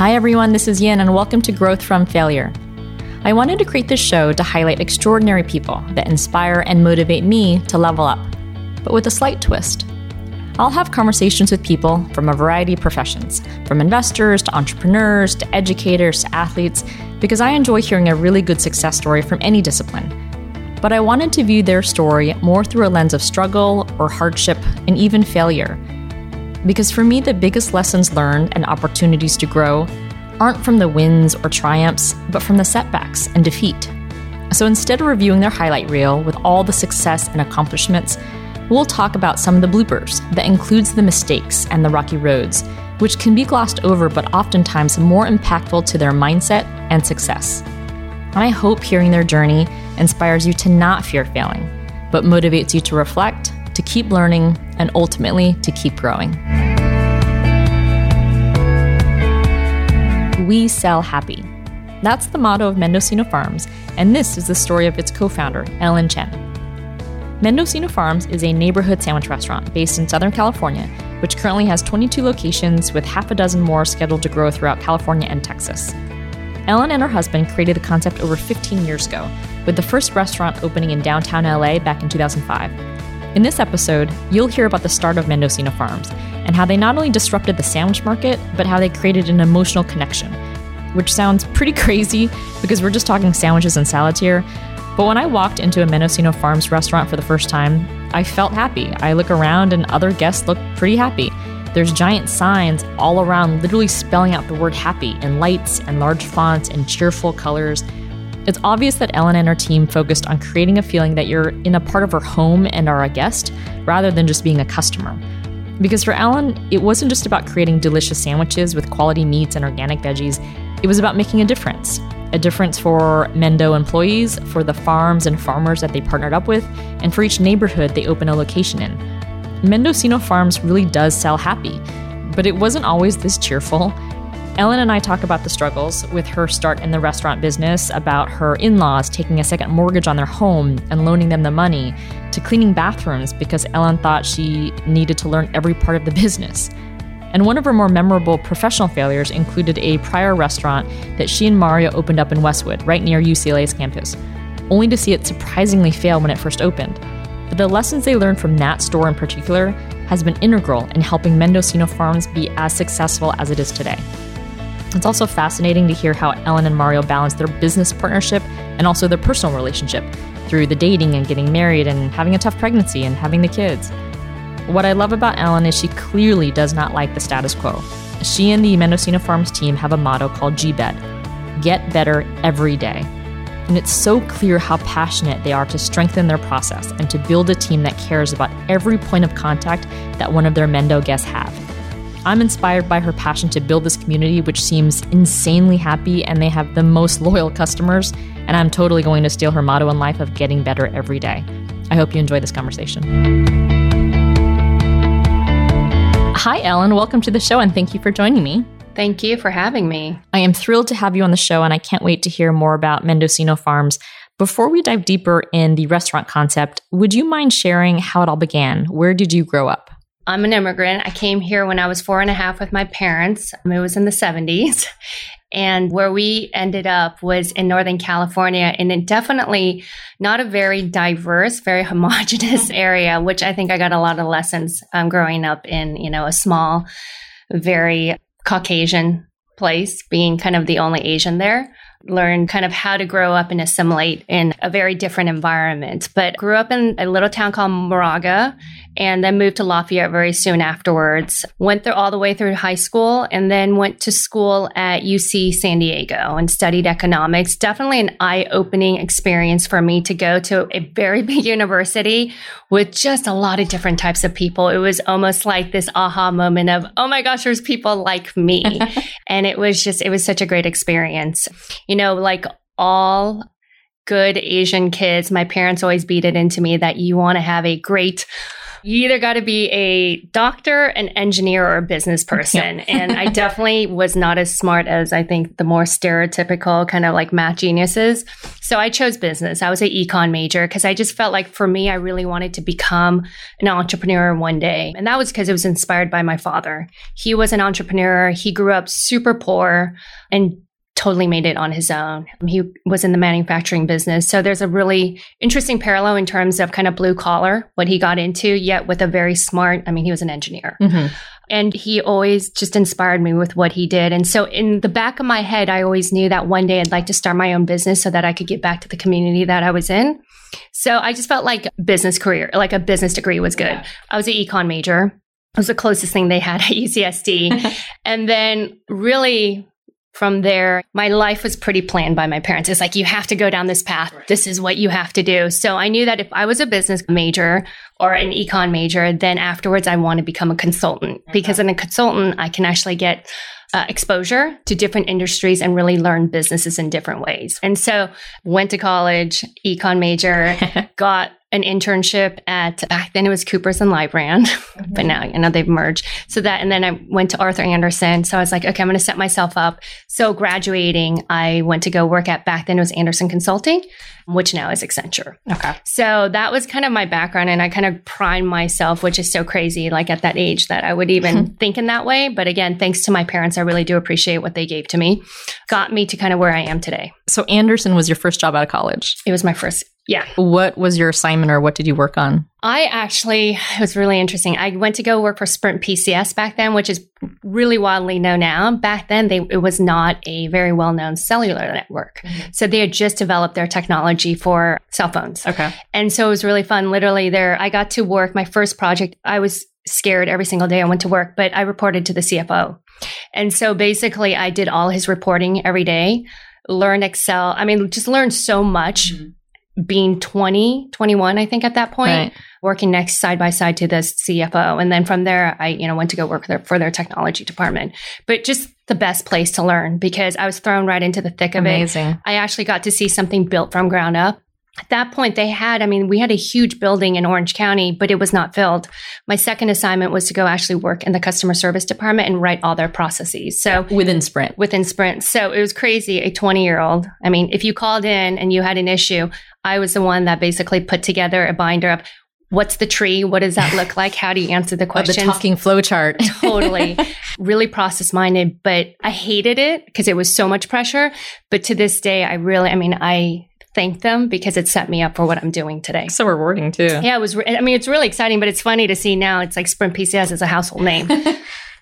Hi, everyone, this is Yin, and welcome to Growth from Failure. I wanted to create this show to highlight extraordinary people that inspire and motivate me to level up, but with a slight twist. I'll have conversations with people from a variety of professions, from investors to entrepreneurs to educators to athletes, because I enjoy hearing a really good success story from any discipline. But I wanted to view their story more through a lens of struggle or hardship and even failure because for me, the biggest lessons learned and opportunities to grow aren't from the wins or triumphs, but from the setbacks and defeat. So instead of reviewing their highlight reel with all the success and accomplishments, we'll talk about some of the bloopers that includes the mistakes and the rocky roads, which can be glossed over but oftentimes more impactful to their mindset and success. I hope hearing their journey inspires you to not fear failing, but motivates you to reflect to keep learning, and ultimately to keep growing. We sell happy. That's the motto of Mendocino Farms, and this is the story of its co founder, Ellen Chen. Mendocino Farms is a neighborhood sandwich restaurant based in Southern California, which currently has 22 locations with half a dozen more scheduled to grow throughout California and Texas. Ellen and her husband created the concept over 15 years ago, with the first restaurant opening in downtown LA back in 2005. In this episode, you'll hear about the start of Mendocino Farms and how they not only disrupted the sandwich market, but how they created an emotional connection, which sounds pretty crazy because we're just talking sandwiches and salads here. But when I walked into a Mendocino Farms restaurant for the first time, I felt happy. I look around and other guests look pretty happy. There's giant signs all around, literally spelling out the word happy in lights and large fonts and cheerful colors. It's obvious that Ellen and her team focused on creating a feeling that you're in a part of her home and are a guest, rather than just being a customer. Because for Ellen, it wasn't just about creating delicious sandwiches with quality meats and organic veggies, it was about making a difference. A difference for Mendo employees, for the farms and farmers that they partnered up with, and for each neighborhood they open a location in. Mendocino Farms really does sell happy, but it wasn't always this cheerful. Ellen and I talk about the struggles with her start in the restaurant business, about her in laws taking a second mortgage on their home and loaning them the money, to cleaning bathrooms because Ellen thought she needed to learn every part of the business. And one of her more memorable professional failures included a prior restaurant that she and Mario opened up in Westwood, right near UCLA's campus, only to see it surprisingly fail when it first opened. But the lessons they learned from that store in particular has been integral in helping Mendocino Farms be as successful as it is today. It's also fascinating to hear how Ellen and Mario balance their business partnership and also their personal relationship through the dating and getting married and having a tough pregnancy and having the kids. What I love about Ellen is she clearly does not like the status quo. She and the Mendocino Farms team have a motto called GBED Get Better Every Day. And it's so clear how passionate they are to strengthen their process and to build a team that cares about every point of contact that one of their Mendo guests have. I'm inspired by her passion to build this community, which seems insanely happy, and they have the most loyal customers. And I'm totally going to steal her motto in life of getting better every day. I hope you enjoy this conversation. Hi, Ellen. Welcome to the show, and thank you for joining me. Thank you for having me. I am thrilled to have you on the show, and I can't wait to hear more about Mendocino Farms. Before we dive deeper in the restaurant concept, would you mind sharing how it all began? Where did you grow up? I'm an immigrant. I came here when I was four and a half with my parents. It was in the 70s. And where we ended up was in Northern California, and it definitely not a very diverse, very homogenous area, which I think I got a lot of lessons um, growing up in, you know, a small, very Caucasian place, being kind of the only Asian there learned kind of how to grow up and assimilate in a very different environment. But grew up in a little town called Moraga and then moved to Lafayette very soon afterwards. Went through all the way through high school and then went to school at UC San Diego and studied economics. Definitely an eye opening experience for me to go to a very big university with just a lot of different types of people. It was almost like this aha moment of, oh my gosh, there's people like me. and it was just, it was such a great experience. You know, like all good Asian kids, my parents always beat it into me that you want to have a great You either got to be a doctor, an engineer, or a business person. Yeah. and I definitely was not as smart as I think the more stereotypical kind of like math geniuses. So I chose business. I was an econ major because I just felt like for me, I really wanted to become an entrepreneur one day. And that was because it was inspired by my father. He was an entrepreneur. He grew up super poor and totally made it on his own. He was in the manufacturing business. So there's a really interesting parallel in terms of kind of blue collar, what he got into, yet with a very smart, I mean, he was an engineer. Mm-hmm. And he always just inspired me with what he did. And so in the back of my head, I always knew that one day I'd like to start my own business so that I could get back to the community that I was in. So I just felt like business career, like a business degree was good. Yeah. I was an econ major. It was the closest thing they had at UCSD. and then really from there, my life was pretty planned by my parents. It's like, you have to go down this path. Right. This is what you have to do. So I knew that if I was a business major or an econ major, then afterwards I want to become a consultant because in a consultant, I can actually get uh, exposure to different industries and really learn businesses in different ways. And so went to college, econ major, got an internship at back then it was Coopers and Lybrand, mm-hmm. but now you know they've merged. So that and then I went to Arthur Andersen. So I was like, okay, I'm going to set myself up. So graduating, I went to go work at back then it was Andersen Consulting, which now is Accenture. Okay. So that was kind of my background, and I kind of primed myself, which is so crazy, like at that age that I would even think in that way. But again, thanks to my parents, I really do appreciate what they gave to me, got me to kind of where I am today. So Andersen was your first job out of college. It was my first yeah. What was your assignment or what did you work on? I actually, it was really interesting. I went to go work for Sprint PCS back then, which is really widely known now. Back then, they, it was not a very well known cellular network. Mm-hmm. So they had just developed their technology for cell phones. Okay. And so it was really fun. Literally, there, I got to work my first project. I was scared every single day I went to work, but I reported to the CFO. And so basically, I did all his reporting every day, learn Excel. I mean, just learned so much. Mm-hmm being 20, 21, I think at that point, right. working next side by side to the CFO. And then from there, I, you know, went to go work there for their technology department. But just the best place to learn because I was thrown right into the thick of Amazing. it. I actually got to see something built from ground up. At that point, they had, I mean, we had a huge building in Orange County, but it was not filled. My second assignment was to go actually work in the customer service department and write all their processes. So within Sprint. Within Sprint. So it was crazy. A 20 year old. I mean, if you called in and you had an issue, I was the one that basically put together a binder of what's the tree? What does that look like? How do you answer the questions? Oh, the talking flow chart. totally. Really process minded, but I hated it because it was so much pressure. But to this day, I really, I mean, I thank them because it set me up for what I'm doing today. So rewarding too. Yeah, it was, re- I mean, it's really exciting, but it's funny to see now it's like Sprint PCS is a household name.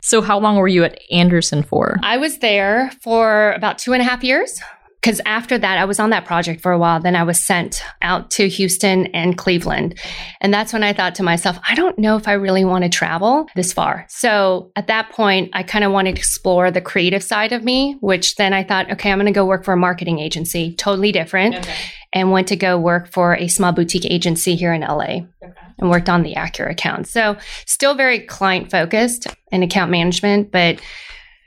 so how long were you at Andersen for? I was there for about two and a half years because after that, I was on that project for a while. Then I was sent out to Houston and Cleveland. And that's when I thought to myself, I don't know if I really want to travel this far. So at that point, I kind of wanted to explore the creative side of me, which then I thought, okay, I'm going to go work for a marketing agency, totally different. Okay. And went to go work for a small boutique agency here in LA okay. and worked on the Acura account. So still very client focused and account management, but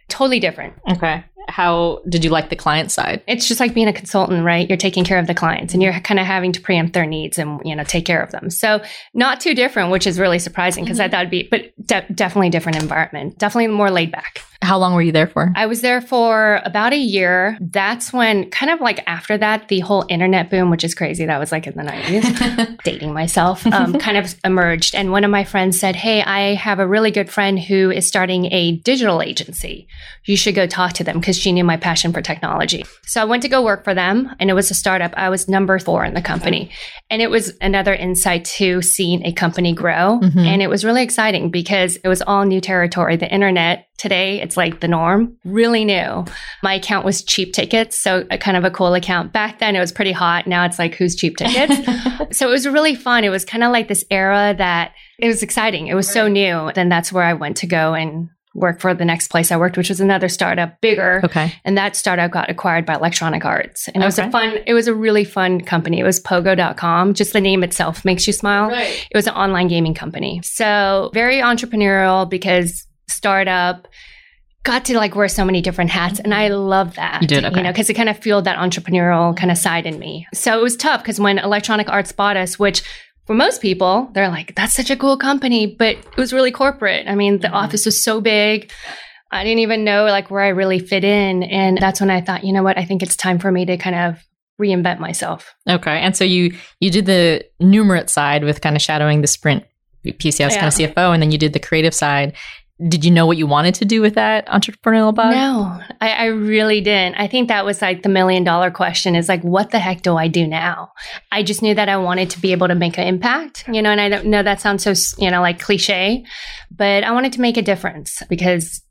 totally different. Okay how did you like the client side? It's just like being a consultant, right? You're taking care of the clients and you're kind of having to preempt their needs and, you know, take care of them. So not too different, which is really surprising because mm-hmm. I thought it'd be, but de- definitely different environment, definitely more laid back. How long were you there for? I was there for about a year. That's when, kind of like after that, the whole internet boom, which is crazy, that was like in the 90s, dating myself, um, kind of emerged. And one of my friends said, Hey, I have a really good friend who is starting a digital agency. You should go talk to them because she knew my passion for technology. So I went to go work for them and it was a startup. I was number four in the company. And it was another insight to seeing a company grow. Mm-hmm. And it was really exciting because it was all new territory. The internet today, it's like the norm, really new. My account was cheap tickets. So a kind of a cool account. Back then it was pretty hot. Now it's like, who's cheap tickets? so it was really fun. It was kind of like this era that it was exciting. It was right. so new. Then that's where I went to go and work for the next place I worked, which was another startup, bigger. Okay. And that startup got acquired by Electronic Arts. And it was a fun, it was a really fun company. It was pogo.com. Just the name itself makes you smile. Right. It was an online gaming company. So very entrepreneurial because startup got to like wear so many different hats and I love that. You did, okay. You know, because it kind of fueled that entrepreneurial kind of side in me. So it was tough because when Electronic Arts bought us, which for most people, they're like, that's such a cool company, but it was really corporate. I mean, the mm-hmm. office was so big. I didn't even know like where I really fit in. And that's when I thought, you know what? I think it's time for me to kind of reinvent myself. Okay. And so you you did the numerate side with kind of shadowing the sprint PCS yeah. kind of CFO, and then you did the creative side. Did you know what you wanted to do with that entrepreneurial bug? No, I, I really didn't. I think that was like the million dollar question is like, what the heck do I do now? I just knew that I wanted to be able to make an impact, you know, and I don't know that sounds so, you know, like cliche, but I wanted to make a difference because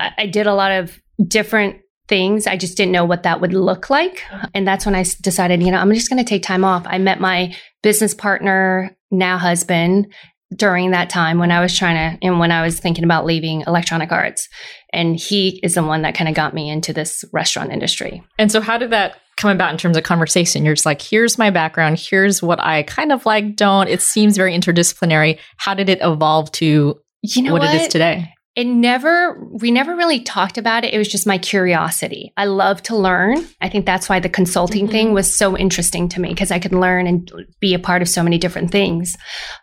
I, I did a lot of different things. I just didn't know what that would look like. And that's when I decided, you know, I'm just going to take time off. I met my business partner, now husband, during that time when I was trying to, and when I was thinking about leaving electronic arts. And he is the one that kind of got me into this restaurant industry. And so, how did that come about in terms of conversation? You're just like, here's my background, here's what I kind of like, don't. It seems very interdisciplinary. How did it evolve to you know what, what, it is today? It never we never really talked about it. It was just my curiosity. I love to learn. I think that's why the consulting mm-hmm. thing was so interesting to me because i could learn and be a part of so many different things.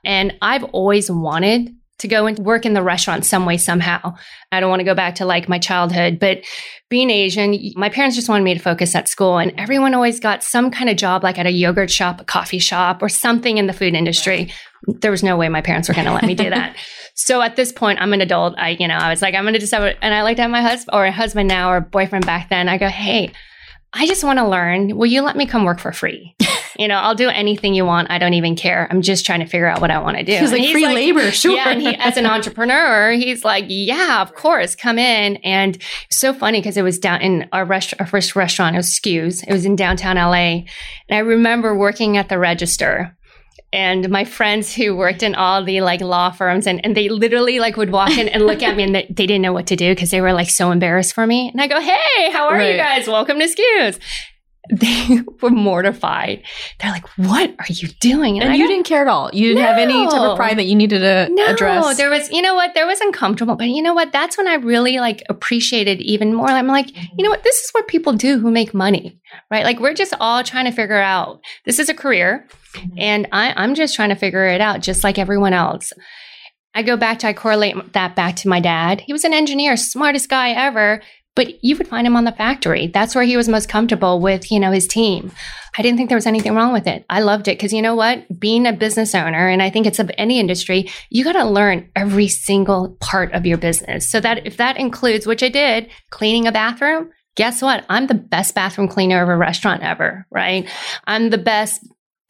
And i've always wanted to go and work in the restaurant some way somehow. I don't want to go back to like my childhood but being asian my parents just wanted me to focus at school and everyone always got some kind of job like at a yogurt shop a coffee shop or something in the food industry there was no way my parents were going to let me do that So at this point, I'm an adult. I, you know, I was like, I'm going to just have it. And I like to have my husband or a husband now or boyfriend back then. I go, Hey, I just want to learn. Will you let me come work for free? you know, I'll do anything you want. I don't even care. I'm just trying to figure out what I want to do. He's like he's free like, labor, sure. Yeah, and he, as an entrepreneur, he's like, yeah, of course, come in. And so funny because it was down in our restaurant, our first restaurant. It was Skews. It was in downtown LA, and I remember working at the register and my friends who worked in all the like law firms and, and they literally like would walk in and look at me and they, they didn't know what to do because they were like so embarrassed for me. And I go, Hey, how are right. you guys? Welcome to Skews. They were mortified. They're like, "What are you doing?" And, and you didn't care at all. You didn't no. have any type of pride that you needed to address. no, address. there was. You know what? There was uncomfortable, but you know what? That's when I really like appreciated even more. I'm like, you know what? This is what people do who make money, right? Like we're just all trying to figure out. This is a career. Mm-hmm. And I, I'm just trying to figure it out, just like everyone else. I go back to, I correlate that back to my dad. He was an engineer, smartest guy ever, but you would find him on the factory. That's where he was most comfortable with, you know, his team. I didn't think there was anything wrong with it. I loved it because you know what? Being a business owner, and I think it's of any industry, you got to learn every single part of your business. So that if that includes, which I did, cleaning a bathroom, guess what? I'm the best bathroom cleaner of a restaurant ever, right? I'm the best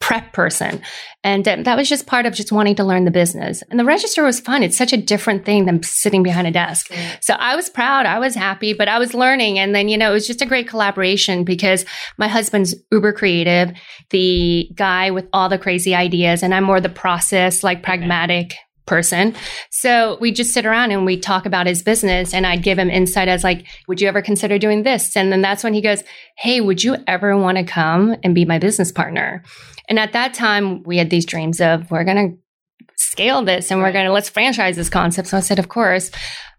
prep person. And um, that was just part of just wanting to learn the business. And the register was fun. It's such a different thing than sitting behind a desk. So I was proud. I was happy, but I was learning. And then, you know, it was just a great collaboration because my husband's uber creative, the guy with all the crazy ideas, and I'm more the process, like pragmatic person. So we just sit around and we talk about his business and I'd give him insight as like, would you ever consider doing this? And then that's when he goes, Hey, would you ever want to come and be my business partner? And at that time, we had these dreams of we're going to scale this and we're going to let's franchise this concept. So I said, of course,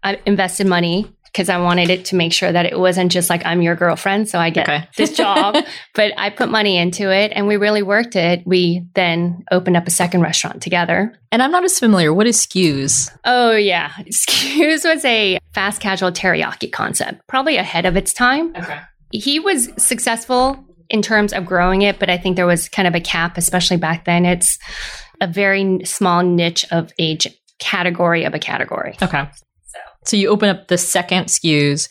I invested money because I wanted it to make sure that it wasn't just like I'm your girlfriend, so I get okay. this job. but I put money into it and we really worked it. We then opened up a second restaurant together. And I'm not as familiar. What is Skews? Oh yeah. Skews was a fast casual teriyaki concept, probably ahead of its time. Okay. He was successful in terms of growing it, but I think there was kind of a cap, especially back then. It's a very small niche of age category of a category. Okay. So, you open up the second Skews.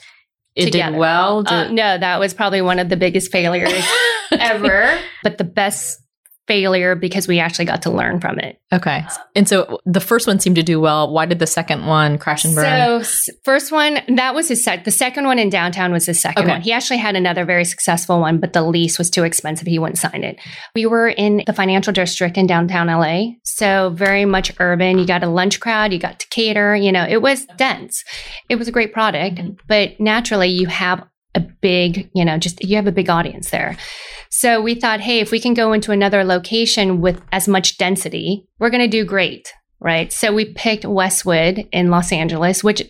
It together. did well. Did- uh, no, that was probably one of the biggest failures ever. But the best failure because we actually got to learn from it. Okay. And so the first one seemed to do well. Why did the second one crash and burn? So first one, that was his sec. The second one in downtown was his second okay. one. He actually had another very successful one, but the lease was too expensive. He wouldn't sign it. We were in the financial district in downtown LA. So very much urban. You got a lunch crowd, you got to cater, you know, it was dense. It was a great product, mm-hmm. but naturally you have a big, you know, just you have a big audience there. So we thought, hey, if we can go into another location with as much density, we're going to do great, right? So we picked Westwood in Los Angeles, which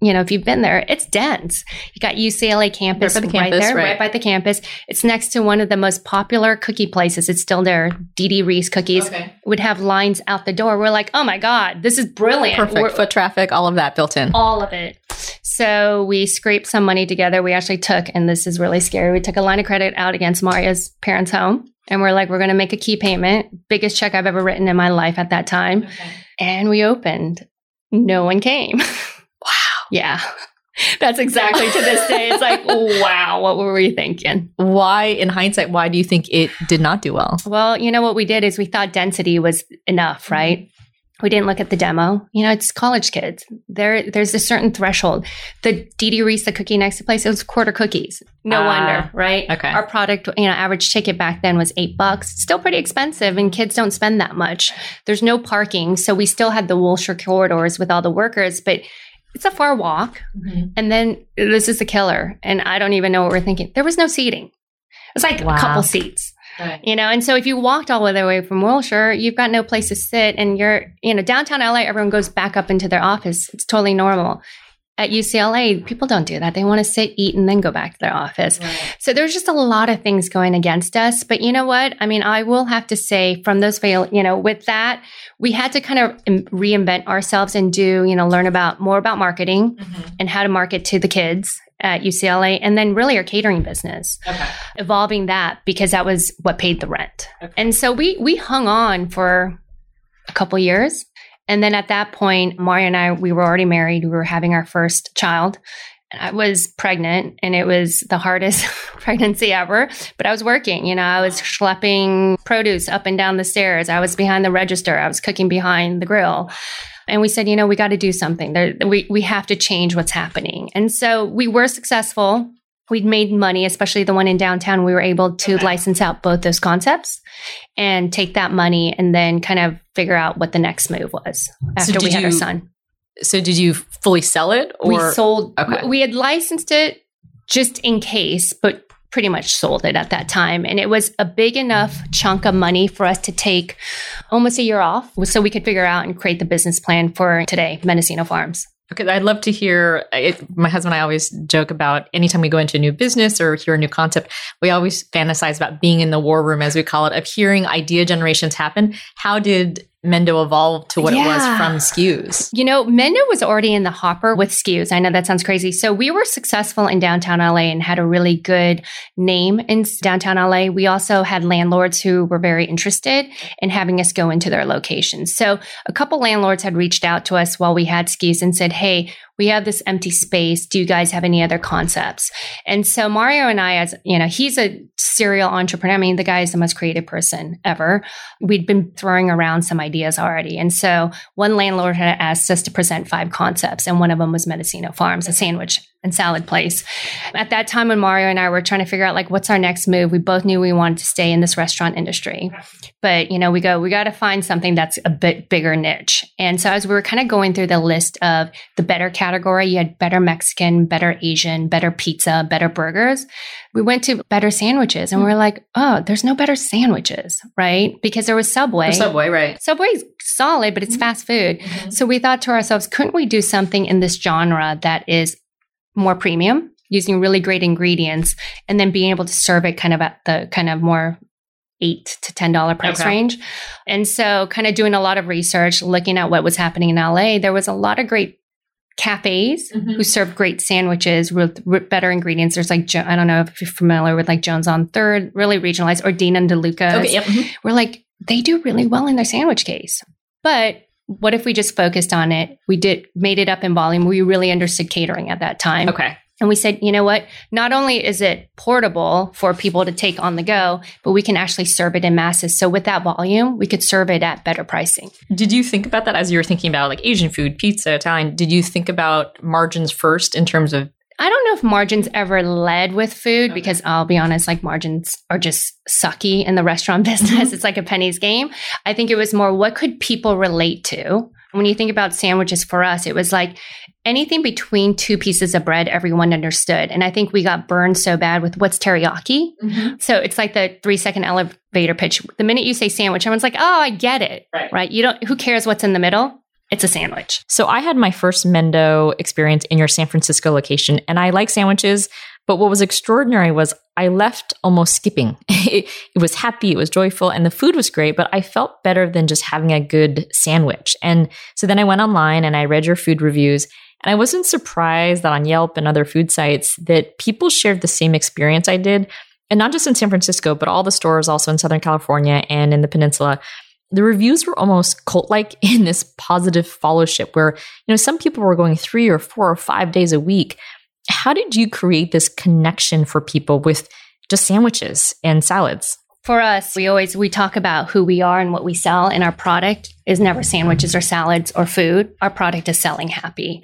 you know, if you've been there, it's dense. You got UCLA campus Right the right there, right. right by the campus. It's next to one of the most popular cookie places. It's still there. Diddy Riese cookies would have lines out the door. We're like, oh my God, this is brilliant. Perfect. We're- Foot traffic, all of that built in. all of it. So we scraped some money together. We actually took, and this is really scary, we took a line of credit out against Mario's parents' home. And we're like, we're going to make a key payment. Biggest check I've ever written in my life at that time. And we opened. No one came. Yeah. That's exactly to this day. It's like, wow, what were we thinking? Why, in hindsight, why do you think it did not do well? Well, you know what we did is we thought density was enough, right? We didn't look at the demo. You know, it's college kids. There, there's a certain threshold. The Diddy Riese, the cookie next to place, it was quarter cookies. No Ah, wonder, right? okay. Our product, you know, average ticket back then was eight bucks. Still pretty expensive, and kids don't spend that much. There's no parking, so we still had the Wilshire corridors with all the workers, but it's a far walk. Mm-hmm. And then this is the killer, and I don't even know what we're thinking. There was no seating. It's like Wow. a couple seats you know and so if you walked all the way from wilshire you've got no place to sit and you're you know downtown la everyone goes back up into their office it's totally normal at ucla people don't do that they want to sit eat and then go back to their office so there's just a lot of things going against us but you know what i mean i will have to say from those fail you know with that we had to kind of reinvent ourselves and do you know learn about more about marketing mm-hmm. and how to market to the kids at ucla and then really our catering business Okay. evolving that because that was what paid the rent. And so we we hung on for a couple years. And then at that point, Mario and I, we were already married. We were having our first child. I was pregnant and it was the hardest pregnancy ever, but I was working, you know, I was schlepping produce up and down the stairs. I was behind the register. I was cooking behind the grill. And we said, you know, we got to do something. There, we, we have to change what's happening. And so we were successful. We'd made money, especially the one in downtown. We were able to license out both those concepts and take that money and then kind of figure out what the next move was after we did had our son. So, did you fully sell it, or we sold, okay. we had licensed it just in case, but pretty much sold it at that time. And it was a big enough chunk of money for us to take almost a year off so we could figure out and create the business plan for today, Mendocino Farms. Okay, I'd love to hear. Uh, it, my husband and I always joke about anytime we go into a new business or hear a new concept, we always fantasize about being in the war room, as we call it, of hearing idea generations happen. How did Mendo evolved to what it was from Skews? You know, Mendo was already in the hopper with Skews. I know that sounds crazy. So we were successful in downtown LA and had a really good name in downtown LA. We also had landlords who were very interested in having us go into their locations. So a couple landlords had reached out to us while we had Skews and said, Hey, we have this empty space. Do you guys have any other concepts? And so Mario and I, as you know, he's a serial entrepreneur. I mean, the guy is the most creative person ever. We'd been throwing around some ideas already. And so one landlord had asked us to present five concepts, and one of them was Mendocino Farms, a sandwich and salad place. At that time, when Mario and I were trying to figure out like what's our next move, we both knew we wanted to stay in this restaurant industry. But you know, we go, we got to find something that's a bit bigger niche. And so as we were kind of going through the list of the better category, you had better Mexican, better Asian, better pizza, better burgers. We went to better sandwiches, and we are like, oh, there's no better sandwiches, right? Because there was Subway. Subway, right? Subway's solid, but it's mm-hmm. fast food. Mm-hmm. So we thought to ourselves, couldn't we do something in this genre that is more premium, using really great ingredients, and then being able to serve it kind of at the kind of more eight to ten dollar price Okay. range. And so kind of doing a lot of research, looking at what was happening in LA, there was a lot of great cafes Mhm. who serve great sandwiches with, with better ingredients. There's like Jo- I don't know if you're familiar with like Joan's on Third, really regionalized, or Dean and DeLuca Okay, yep. mhm. we're like, they do really well in their sandwich case. But what if we just focused on it? We did made it up in volume. We really understood catering at that time. Okay. And we said, you know what? Not only is it portable for people to take on the go, but we can actually serve it in masses. So with that volume, we could serve it at better pricing. Did you think about that as you were thinking about like Asian food, pizza, Italian? Did you think about margins first in terms of I don't know if margins ever led with food Okay. because I'll be honest, like margins are just sucky in the restaurant business. it's like a penny's game. I think it was more what could people relate to? When you think about sandwiches for us, it was like anything between two pieces of bread, everyone understood. And I think we got burned so bad with what's teriyaki. Mm-hmm. So it's like the three second elevator pitch. The minute you say sandwich, everyone's like, oh, I get it. Right. Right. You don't, who cares what's in the middle? it's a sandwich. So I had my first Mendo experience in your San Francisco location, and I like sandwiches. But what was extraordinary was I left almost skipping. it, it, was happy, it was joyful, and the food was great, but I felt better than just having a good sandwich. And so then I went online and I read your food reviews. And I wasn't surprised that on Yelp and other food sites that people shared the same experience I did. And not just in San Francisco, but all the stores also in Southern California and in the peninsula. The reviews were almost cult like in this positive fellowship where you know some people were going 3 or 4 or 5 days a week. How did you create this connection for people with just sandwiches and salads for us we always we talk about who we are and what we sell and our product is never sandwiches or salads or food our product is selling happy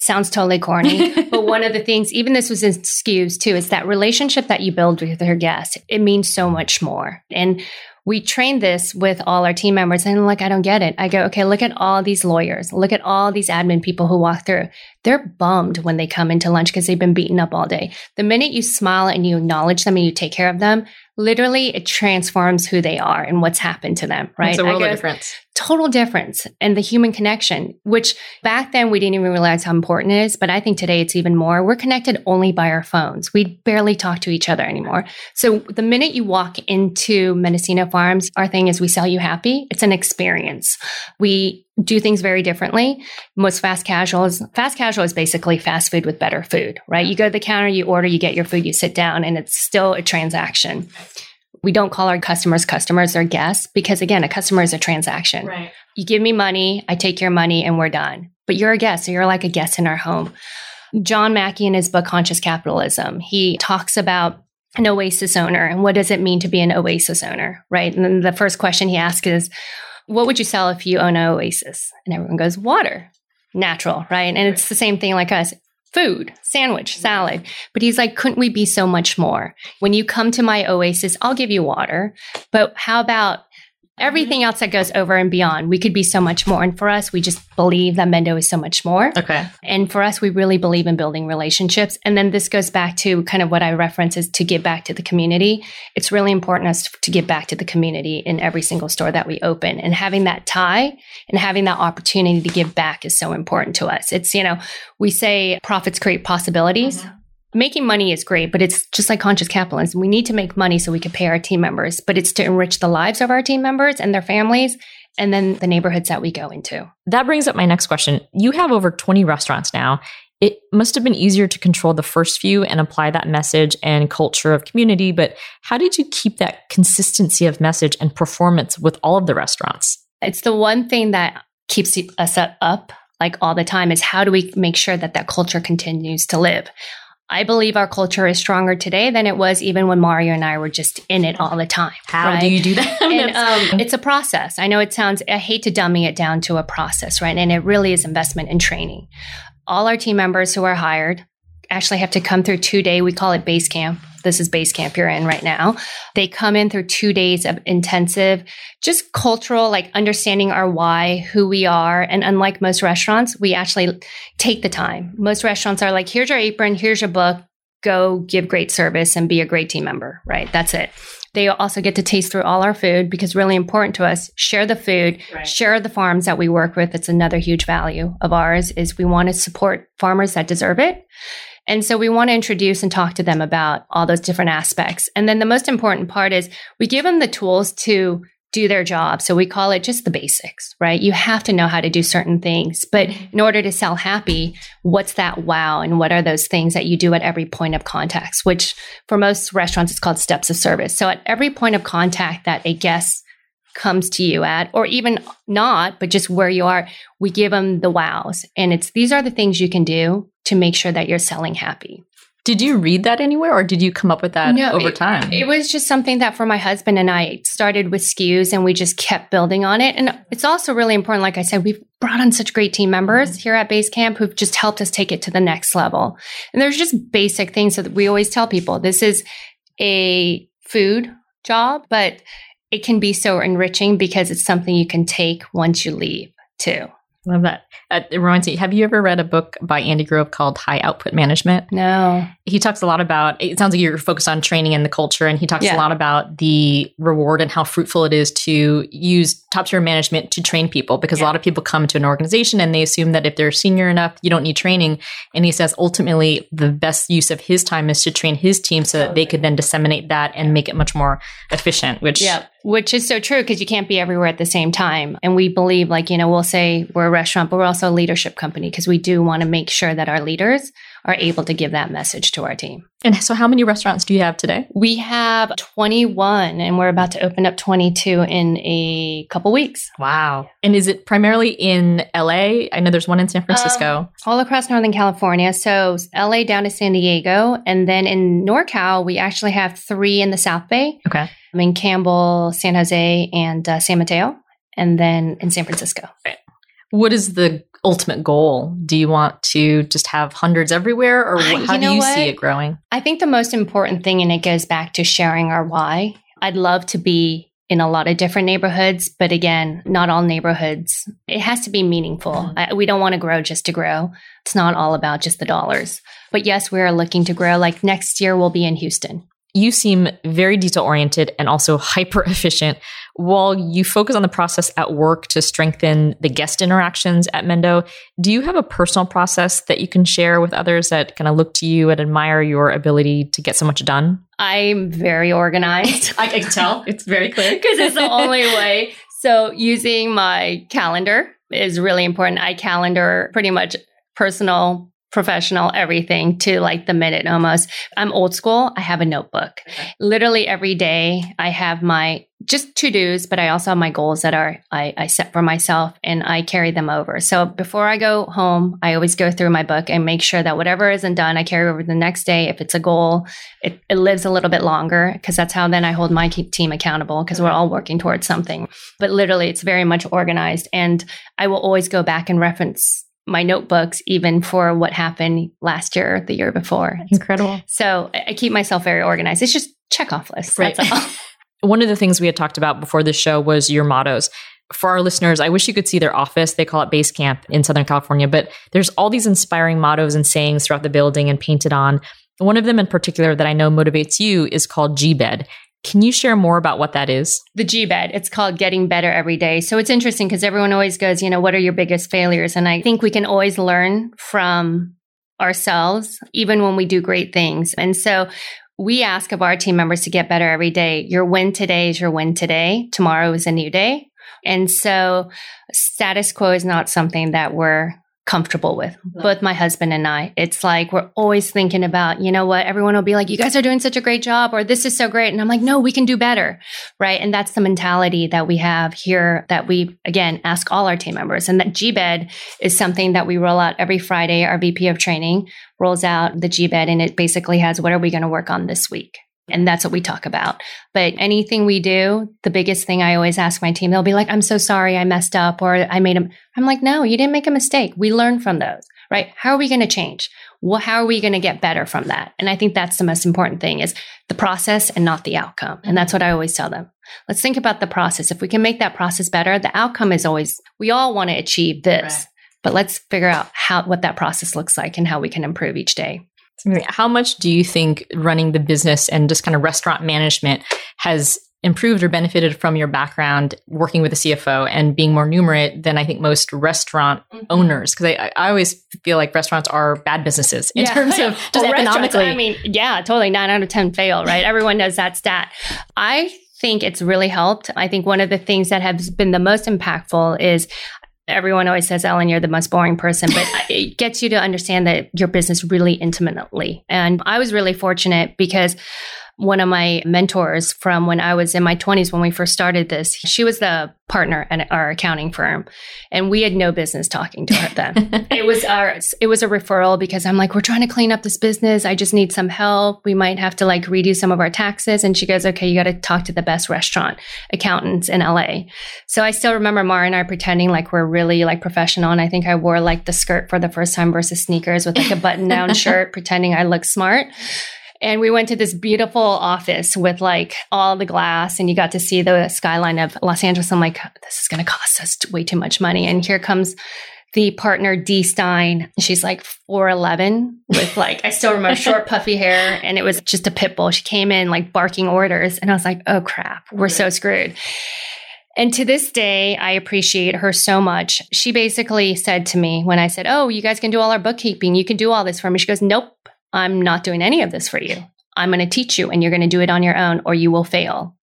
sounds totally corny but one of the things even this was in skews too is that relationship that you build with your guests it means so much more and we train this with all our team members and like, I don't get it. I go, okay, look at all these lawyers, look at all these admin people who walk through. They're bummed when they come into lunch because they've been beaten up all day. The minute you smile and you acknowledge them and you take care of them, literally it transforms who they are and what's happened to them, right? It's a world of difference. Total difference and the human connection, which back then we didn't even realize how important it is. But I think today it's even more. We're connected only by our phones. We barely talk to each other anymore. So the minute you walk into Mendocino Farms, our thing is we sell you happy. It's an experience. We do things very differently. Most fast casual is fast casual is basically fast food with better food, right? You go to the counter, you order, you get your food, you sit down, and it's still a transaction. We don't call our customers customers, they're guests because again, a customer is a transaction. Right. You give me money, I take your money, and we're done. But you're a guest, so you're like a guest in our home. John Mackey in his book Conscious Capitalism, he talks about an oasis owner and what does it mean to be an oasis owner, right? And then the first question he asks is, what would you sell if you own an oasis? And everyone goes, water, natural, right? And it's the same thing like us food, sandwich, salad. But he's like, couldn't we be so much more? When you come to my oasis, I'll give you water. But how about everything else that goes over and beyond. We could be so much more. And for us, we just believe that Mendo is so much more. Okay. And for us, we really believe in building relationships. And then this goes back to kind of what I reference is to give back to the community. It's really important us to give back to the community in every single store that we open. And having that tie and having that opportunity to give back is so important to us. It's, you know, we say profits create possibilities. Mm-hmm making money is great, but it's just like conscious capitalism. We need to make money so we can pay our team members, but it's to enrich the lives of our team members and their families and then the neighborhoods that we go into. That brings up my next question. You have over 20 restaurants now. It must have been easier to control the first few and apply that message and culture of community, but how did you keep that consistency of message and performance with all of the restaurants? It's the one thing that keeps us up like all the time is how do we make sure that that culture continues to live? I believe our culture is stronger today than it was even when Mario and I were just in it all the time. How right? do you do that? and, um, it's a process. I know it sounds, I hate to dummy it down to a process, right? And it really is investment in training. All our team members who are hired actually have to come through two day, we call it base camp this is base camp you're in right now. They come in through two days of intensive, just cultural, like understanding our why, who we are. And unlike most restaurants, we actually take the time. Most restaurants are like, here's your apron, here's your book, go give great service and be a great team member, right? That's it. They also get to taste through all our food because really important to us, share the food, right. share the farms that we work with. It's another huge value of ours is we want to support farmers that deserve it and so we want to introduce and talk to them about all those different aspects. And then the most important part is we give them the tools to do their job. So we call it just the basics, right? You have to know how to do certain things. But in order to sell happy, what's that wow? And what are those things that you do at every point of contact, which for most restaurants, it's called steps of service. So at every point of contact that a guest comes to you at, or even not, but just where you are, we give them the wows. And it's these are the things you can do to make sure that you're selling happy. Did you read that anywhere or did you come up with that no, over time? It, it was just something that for my husband and I started with skews and we just kept building on it. And it's also really important, like I said, we've brought on such great team members here at Base Camp who've just helped us take it to the next level. And there's just basic things that we always tell people this is a food job, but it can be so enriching because it's something you can take once you leave too Love that. Uh, it reminds me, have you ever read a book by Andy Grove called High Output Management? No. He talks a lot about, it sounds like you're focused on training and the culture, and he talks yeah. a lot about the reward and how fruitful it is to use top tier management to train people because yeah. a lot of people come to an organization and they assume that if they're senior enough, you don't need training. And he says ultimately the best use of his time is to train his team so that they could then disseminate that and make it much more efficient, which yeah. Which is so true because you can't be everywhere at the same time. And we believe, like, you know, we'll say we're a restaurant, but we're also a leadership company because we do want to make sure that our leaders are able to give that message to our team. And so, how many restaurants do you have today? We have 21, and we're about to open up 22 in a couple weeks. Wow. And is it primarily in LA? I know there's one in San Francisco. Um, all across Northern California. So, LA down to San Diego. And then in NorCal, we actually have three in the South Bay. Okay. in Campbell, San Jose, and uh, San Mateo. And then in San Francisco. Right. What is the ultimate goal? Do you want to just have hundreds everywhere or how you do you what? see it growing? I think the most important thing, and it goes back to sharing our why. I'd love to be in a lot of different neighborhoods, but again, not all neighborhoods. It has to be meaningful. Mm-hmm. I, we don't want to grow just to grow. It's not all about just the dollars. But yes, we are looking to grow. Like next year, we'll be in Houston you seem very detail oriented and also hyper efficient. While you focus on the process at work to strengthen the guest interactions at Mendo, do you have a personal process that you can share with others that kind of look to you and admire your ability to get so much done? I'm very organized. I can tell. It's very clear. Because it's the only way. So using my calendar is really important. I calendar pretty much personal professional everything to like the minute almost. I'm old school. I have a notebook. Okay. Literally every day I have my just to dos, but I also have my goals that are I, I set for myself and I carry them over. So before I go home, I always go through my book and make sure that whatever isn't done, I carry over the next day. If it's a goal, it, it lives a little bit longer because that's how then I hold my team accountable because we're all working towards something. But literally, it's very much organized. And I will always go back and reference my notebooks even for what happened last year, the year before. Incredible. So I keep myself very organized. It's just check off lists. Right. One of the things we had talked about before this show was your mottos. For our listeners, I wish you could see their office. They call it Base Camp in Southern California, but there's all these inspiring mottos and sayings throughout the building and painted on. One of them in particular that I know motivates you is called G-Bed. Can you share more about what that is? The G bed. It's called getting better every day. So it's interesting because everyone always goes, you know, what are your biggest failures? And I think we can always learn from ourselves, even when we do great things. And so we ask of our team members to get better every day. Your win today is your win today. Tomorrow is a new day. And so status quo is not something that we're comfortable with, both my husband and I. It's like we're always thinking about, you know what, everyone will be like, you guys are doing such a great job, or this is so great. And I'm like, no, we can do better. Right. And that's the mentality that we have here that we, again, ask all our team members. And that GBED is something that we roll out every Friday. Our VP of training rolls out the GBED and it basically has what are we going to work on this week? And that's what we talk about. But anything we do, the biggest thing I always ask my team, they'll be like, I'm so sorry I messed up or I made a, I'm like, no, you didn't make a mistake. We learn from those, right? How are we going to change? Well, how are we going to get better from that? And I think that's the most important thing is the process and not the outcome. And that's what I always tell them. Let's think about the process. If we can make that process better, the outcome is always, we all want to achieve this. Right. But let's figure out how what that process looks like and how we can improve each day. How much do you think running the business and just kind of restaurant management has improved or benefited from your background working with a CFO and being more numerate than I think most restaurant mm-hmm. owners? Because I, I, always feel like restaurants are bad businesses in yeah. terms of just well, economically. I mean, yeah, totally. Nine out of 10 fail, right? Everyone knows that stat. I think it's really helped. I think one of the things that has been the most impactful is everyone always says, Ellen, you're the most boring person, but it gets you to understand that your business really intimately. And I was really fortunate because one of my mentors from when I was in my 20s when we first started this. She was the partner at our accounting firm and we had no business talking to her then. it was our it was a referral because I'm like we're trying to clean up this business. I just need some help. We might have to like redo some of our taxes and she goes, "Okay, you got to talk to the best restaurant accountants in LA." So I still remember Mara and I pretending like we're really like professional and I think I wore like the skirt for the first time versus sneakers with like a button-down shirt pretending I look smart. And we went to this beautiful office with like all the glass, and you got to see the skyline of Los Angeles. I'm like, this is going to cost us way too much money. And here comes the partner D Stein. She's like 4'11 with like, I still remember short, puffy hair, and it was just a pit bull. She came in like barking orders, and I was like, oh crap, we're so screwed. And to this day, I appreciate her so much. She basically said to me when I said, Oh, you guys can do all our bookkeeping, you can do all this for me. She goes, Nope, I'm not doing any of this for you. I'm going to teach you and you're going to do it on your own or you will fail.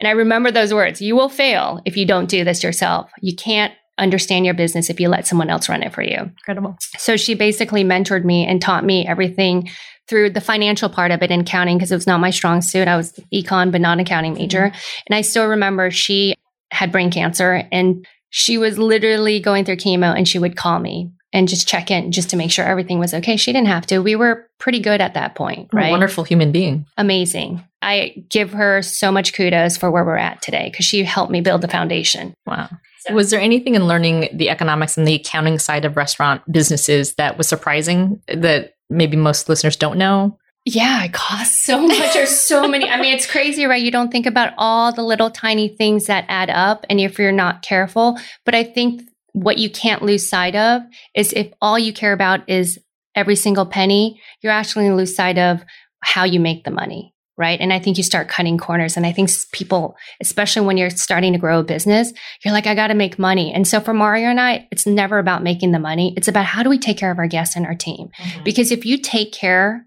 And I remember those words you will fail if you don't do this yourself. You can't understand your business if you let someone else run it for you. Incredible. So she basically mentored me and taught me everything through the financial part of it in counting because it was not my strong suit. I was econ, but not accounting major. Mm-hmm. And I still remember she had brain cancer and she was literally going through chemo and she would call me and just check in just to make sure everything was okay. She didn't have to. We were pretty good at that point, right? wonderful human being. Amazing. I give her so much kudos for where we're at today because she helped me build the foundation. Wow. So. Was there anything in learning the economics and the accounting side of restaurant businesses that was surprising that maybe most listeners don't know? Yeah, it costs so much. There's so many. I mean, it's crazy, right? You don't think about all the little tiny things that add up, and if you're not careful. But I think what you can't lose sight of is if all you care about is every single penny, you're actually going to lose sight of how you make the money. Right. And I think you start cutting corners. And I think people, especially when you're starting to grow a business, you're like, I got to make money. And so for Mario and I, it's never about making the money. It's about how do we take care of our guests and our team? Mm-hmm. Because if you take care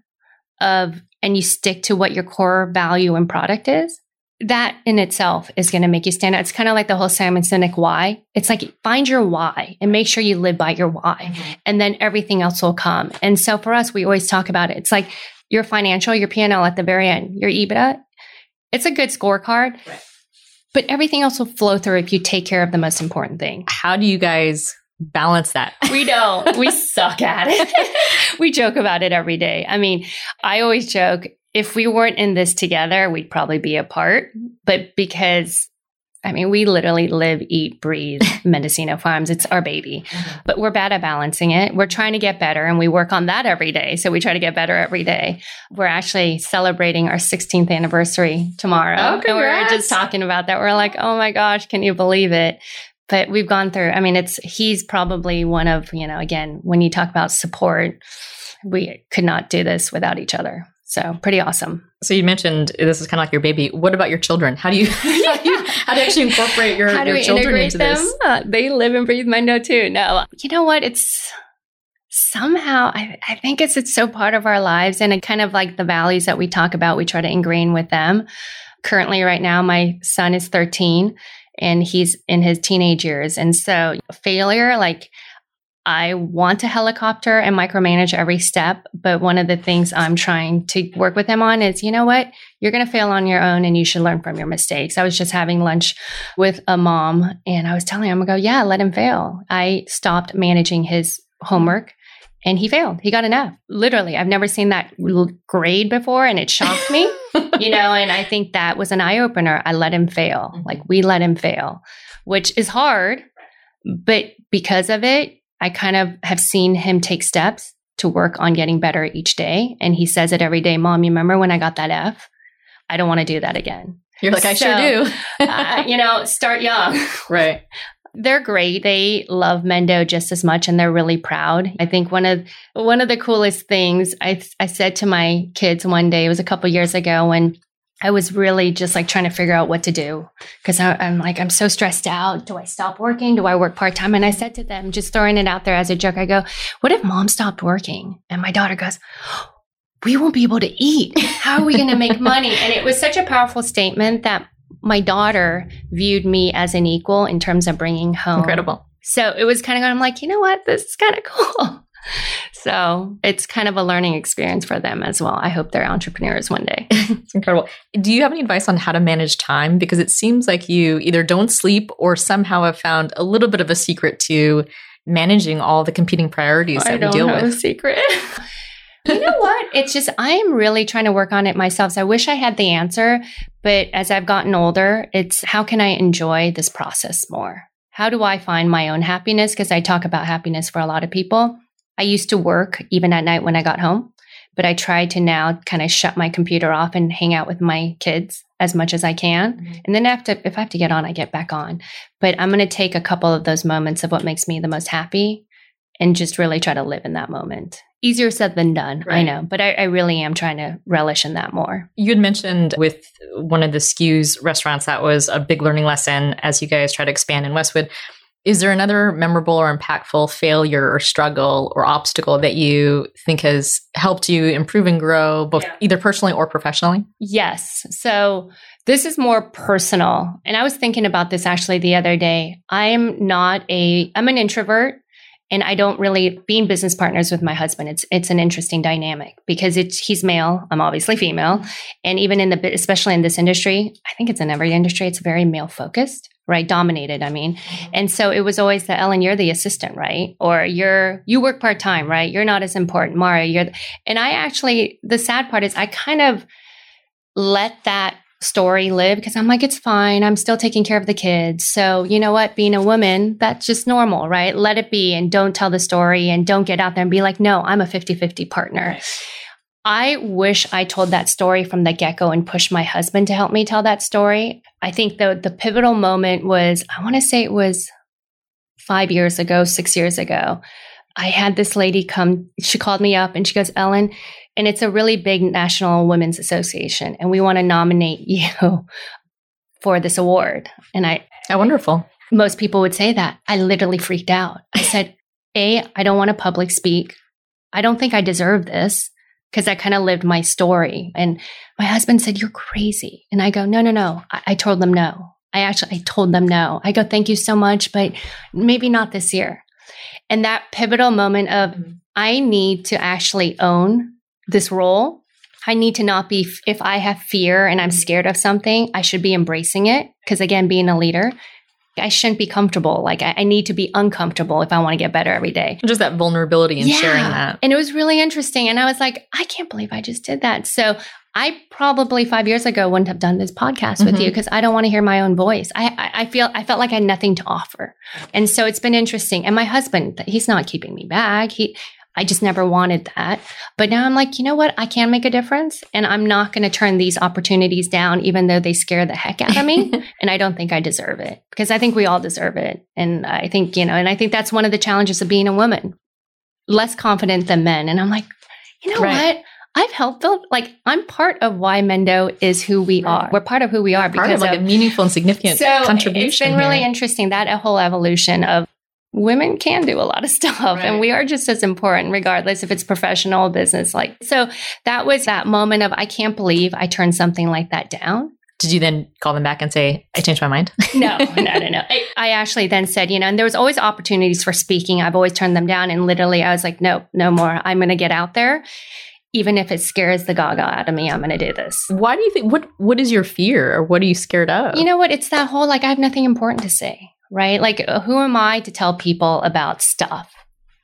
of and you stick to what your core value and product is, that in itself is going to make you stand out. It's kind of like the whole Simon Sinek why. It's like find your why and make sure you live by your why, mm-hmm. and then everything else will come. And so for us, we always talk about it. It's like your financial, your P and L at the very end, your EBITDA. It's a good scorecard, right. but everything else will flow through if you take care of the most important thing. How do you guys balance that? We don't. we suck at it. we joke about it every day. I mean, I always joke if we weren't in this together, we'd probably be apart. But because I mean, we literally live, eat, breathe Mendocino Farms. It's our baby. Mm-hmm. But we're bad at balancing it. We're trying to get better and we work on that every day. So we try to get better every day. We're actually celebrating our 16th anniversary tomorrow. Oh, and we were just talking about that. We're like, oh my gosh, can you believe it? But we've gone through, I mean, it's, he's probably one of, you know, again, when you talk about support, we could not do this without each other. So pretty awesome. So you mentioned this is kind of like your baby. What about your children? How do you how do you, how do you actually incorporate your, your children into them? this? Uh, they live and breathe Mendo too. No, you know what? It's somehow I, I think it's it's so part of our lives and it kind of like the values that we talk about. We try to ingrain with them. Currently, right now, my son is 13 and he's in his teenage years, and so failure like I want to helicopter and micromanage every step. But one of the things I'm trying to work with him on is, you know what? You're going to fail on your own and you should learn from your mistakes. I was just having lunch with a mom and I was telling him, I go, yeah, let him fail. I stopped managing his homework and he failed. He got an F. Literally, I've never seen that grade before and it shocked me, you know, and I think that was an eye opener. I let him fail. Mm-hmm. Like we let him fail, which is hard. But because of it, I kind of have seen him take steps to work on getting better each day. And he says it every day Mom, you remember when I got that F? I don't want to do that again. You're like, I sure do. uh, you know, start young. Right. They're great. They love Mendo just as much and they're really proud. I think one of one of the coolest things I I said to my kids one day, it was a couple years ago when I was really just like trying to figure out what to do because I'm like, I'm so stressed out. Do I stop working? Do I work part time? And I said to them, just throwing it out there as a joke, I go, What if mom stopped working? And my daughter goes, We won't be able to eat. How are we going to make money? And it was such a powerful statement that my daughter viewed me as an equal in terms of bringing home. Incredible. So it was kind of, I'm like, you know what? This is kind of cool. So it's kind of a learning experience for them as well. I hope they're entrepreneurs one day. it's incredible. Do you have any advice on how to manage time? Because it seems like you either don't sleep or somehow have found a little bit of a secret to managing all the competing priorities that I we deal with. A secret. you know what? It's just I'm really trying to work on it myself. So I wish I had the answer, but as I've gotten older, it's how can I enjoy this process more? How do I find my own happiness? Because I talk about happiness for a lot of people. I used to work even at night when I got home but I try to now kind of shut my computer off and hang out with my kids as much as I can. Mm-hmm. And then after, if I have to get on, I get back on. But I'm going to take a couple of those moments of what makes me the most happy and just really try to live in that moment. Easier said than done, right. I know, but I, I, really am trying to relish in that more. You had mentioned with one of the Skews restaurants that was a big learning lesson as you guys try to expand in Westwood. Is there another memorable or impactful failure or struggle or obstacle that you think has helped you improve and grow, both yeah. either personally or professionally? Yes. So this is more personal. And I was thinking about this actually the other day. I'm not a, I'm an introvert and I don't really being business partners with my husband. It's it's an interesting dynamic because it's he's male, I'm obviously female, and even in the especially in this industry, I think it's in every industry, it's very male focused, right? Dominated, I mean, and so it was always the Ellen, you're the assistant, right? Or you're you work part time, right? You're not as important, Mara. You're, and I actually the sad part is I kind of let that story live because I'm like, it's fine. I'm still taking care of the kids. So, you know what? Being a woman, that's just normal, right? Let it be and don't tell the story and don't get out there and be like, no, I'm a 50 50 partner. I wish I told that story from the get go and pushed my husband to help me tell that story. I think the, the pivotal moment was, I want to say it was five years ago, six years ago. I had this lady come, she called me up and she goes, Ellen, and it's a really big national women's association and we want to nominate you for this award. And i oh, wonderful. most people would say that. I literally freaked out. I said a i don't want to public speak. I don't think i deserve this because i kind of lived my story. And my husband said you're crazy. And i go no no no. I, I told them no. I actually i told them no. I go thank you so much but maybe not this year. And that pivotal moment of mm-hmm. i need to actually own this role. I need to not be, if I have fear and I'm scared of something, I should be embracing it. Because again, being a leader, I shouldn't be comfortable. Like I, I, need to be uncomfortable if I want to get better every day. Just that vulnerability and yeah. sharing that. And it was really interesting. And I was like, I can't believe I just did that. So I probably five years ago wouldn't have done this podcast mm-hmm. with you because I don't want to hear my own voice. I, I, I feel I felt like I had nothing to offer, and so it's been interesting. And my husband, he's not keeping me back. He I just never wanted that. But now I'm like, you know what? I can make a difference and I'm not going to turn these opportunities down, even though they scare the heck out of me. and I don't think I deserve it because I think we all deserve it. And I think, you know, and I think that's one of the challenges of being a woman, less confident than men. And I'm like, you know right. what? I've helped build, like, I'm part of why Mendo is who we right. are. We're part of who we are because of, like of, a meaningful and significant so contribution. It's been really interesting that a whole evolution of women can do a lot of stuff right. and we are just as important regardless if it's professional business like so that was that moment of i can't believe i turned something like that down did you then call them back and say i changed my mind no no no no I, I, actually then said you know and there was always opportunities for speaking i've always turned them down and literally i was like no no more i'm going to get out there even if it scares the gaga out of me, I'm going to do this. Why do you think? What What is your fear, or what are you scared of? You know what? It's that whole like I have nothing important to say right? Like, uh, who am I to tell people about stuff?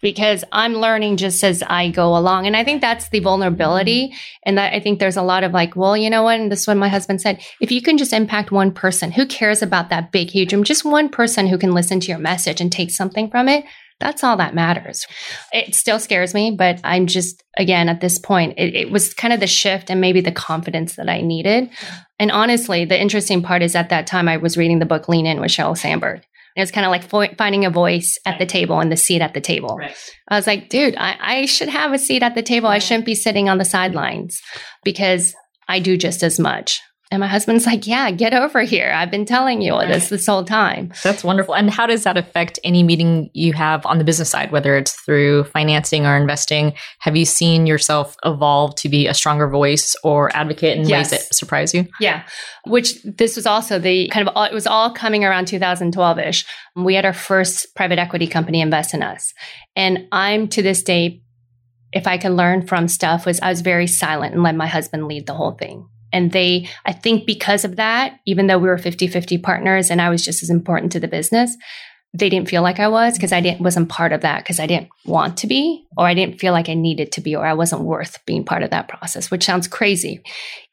Because I'm learning just as I go along. And I think that's the vulnerability. Mm-hmm. And that I think there's a lot of like, well, you know what? And this is what my husband said. If you can just impact one person, who cares about that big, huge room? Just one person who can listen to your message and take something from it. That's all that matters. It still scares me, but I'm just, again, at this point, it, it was kind of the shift and maybe the confidence that I needed. And honestly, the interesting part is at that time, I was reading the book Lean In with Sheryl Sandberg. It was kind of like fo- finding a voice at the table and the seat at the table. Right. I was like, dude, I, I should have a seat at the table. I shouldn't be sitting on the sidelines because I do just as much. And my husband's like, yeah, get over here. I've been telling you all this this whole time. That's wonderful. And how does that affect any meeting you have on the business side, whether it's through financing or investing? Have you seen yourself evolve to be a stronger voice or advocate in yes. ways that surprise you? Yeah. Which this was also the kind of, it was all coming around 2012 ish. We had our first private equity company invest in us. And I'm to this day, if I can learn from stuff, was I was very silent and let my husband lead the whole thing. And they, I think because of that, even though we were 50 50 partners and I was just as important to the business, they didn't feel like I was because I didn't wasn't part of that because I didn't want to be or I didn't feel like I needed to be or I wasn't worth being part of that process, which sounds crazy.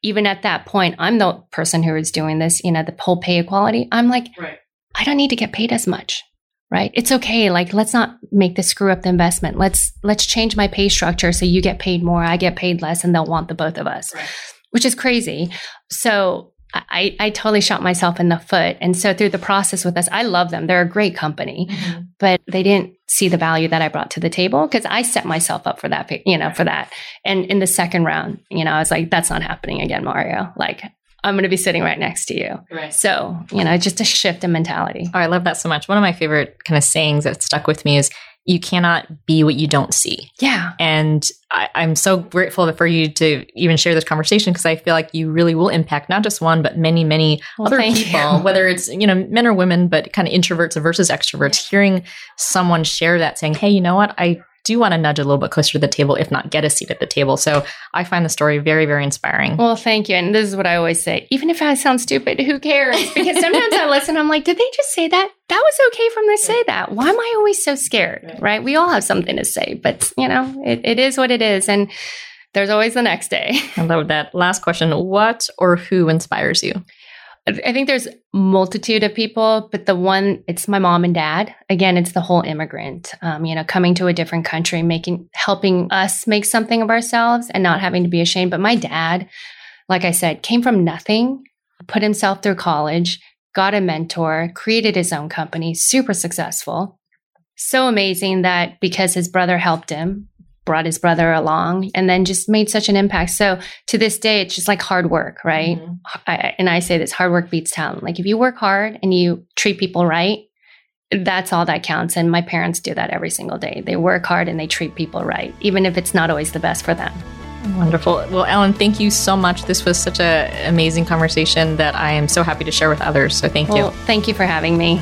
Even at that point, I'm the person who is doing this, you know, the whole pay equality. I'm like, right. I don't need to get paid as much. right? It's okay. Like, let's not make this screw up the investment. Let's, let's change my pay structure so you get paid more, I get paid less, and they'll want the both of us, right. Which is crazy. So I, I totally shot myself in the foot. And so through the process with us, I love them. They're a great company, mm-hmm. but they didn't see the value that I brought to the table because I set myself up for that, you know, for that. And in the second round, you know, I was like, that's not happening again, Mario. Like, I'm going to be sitting right next to you. Right. So, you know, just a shift in mentality. Oh, I love that so much. One of my favorite kind of sayings that stuck with me is you cannot be what you don't see. Yeah. And I, am so grateful for you to even share this conversation because I feel like you really will impact not just one, but many, many well, other people, you. whether it's, you know, men or women, but kind of introverts versus extroverts. Yeah. Hearing someone share that saying, hey, you know what? I do want to nudge a little bit closer to the table, if not get a seat at the table. So I find the story very, very inspiring. Well, thank you. And this is what I always say even if I sound stupid, who cares? Because sometimes I listen, I'm like, did they just say that? That was okay for them to say that. Why am I always so scared? Right? We all have something to say, but you know, it, it is what it is. And there's always the next day. I love that. Last question What or who inspires you? I think there's multitude of people, but the one it's my mom and dad. Again, it's the whole immigrant. Um, you know, coming to a different country, making helping us make something of ourselves, and not having to be ashamed. But my dad, like I said, came from nothing, put himself through college, got a mentor, created his own company, super successful. So amazing that because his brother helped him, brought his brother along and then just made such an impact. So to this day, it's just like hard work, right? Mm-hmm. I, and I say this hard work beats talent. Like if you work hard and you treat people right, that's all that counts. And my parents do that every single day. They work hard and they treat people right, even if it's not always the best for them. Wonderful. Well, Ellen, thank you so much. This was such an amazing conversation that I am so happy to share with others. So thank well, you. Thank you for having me.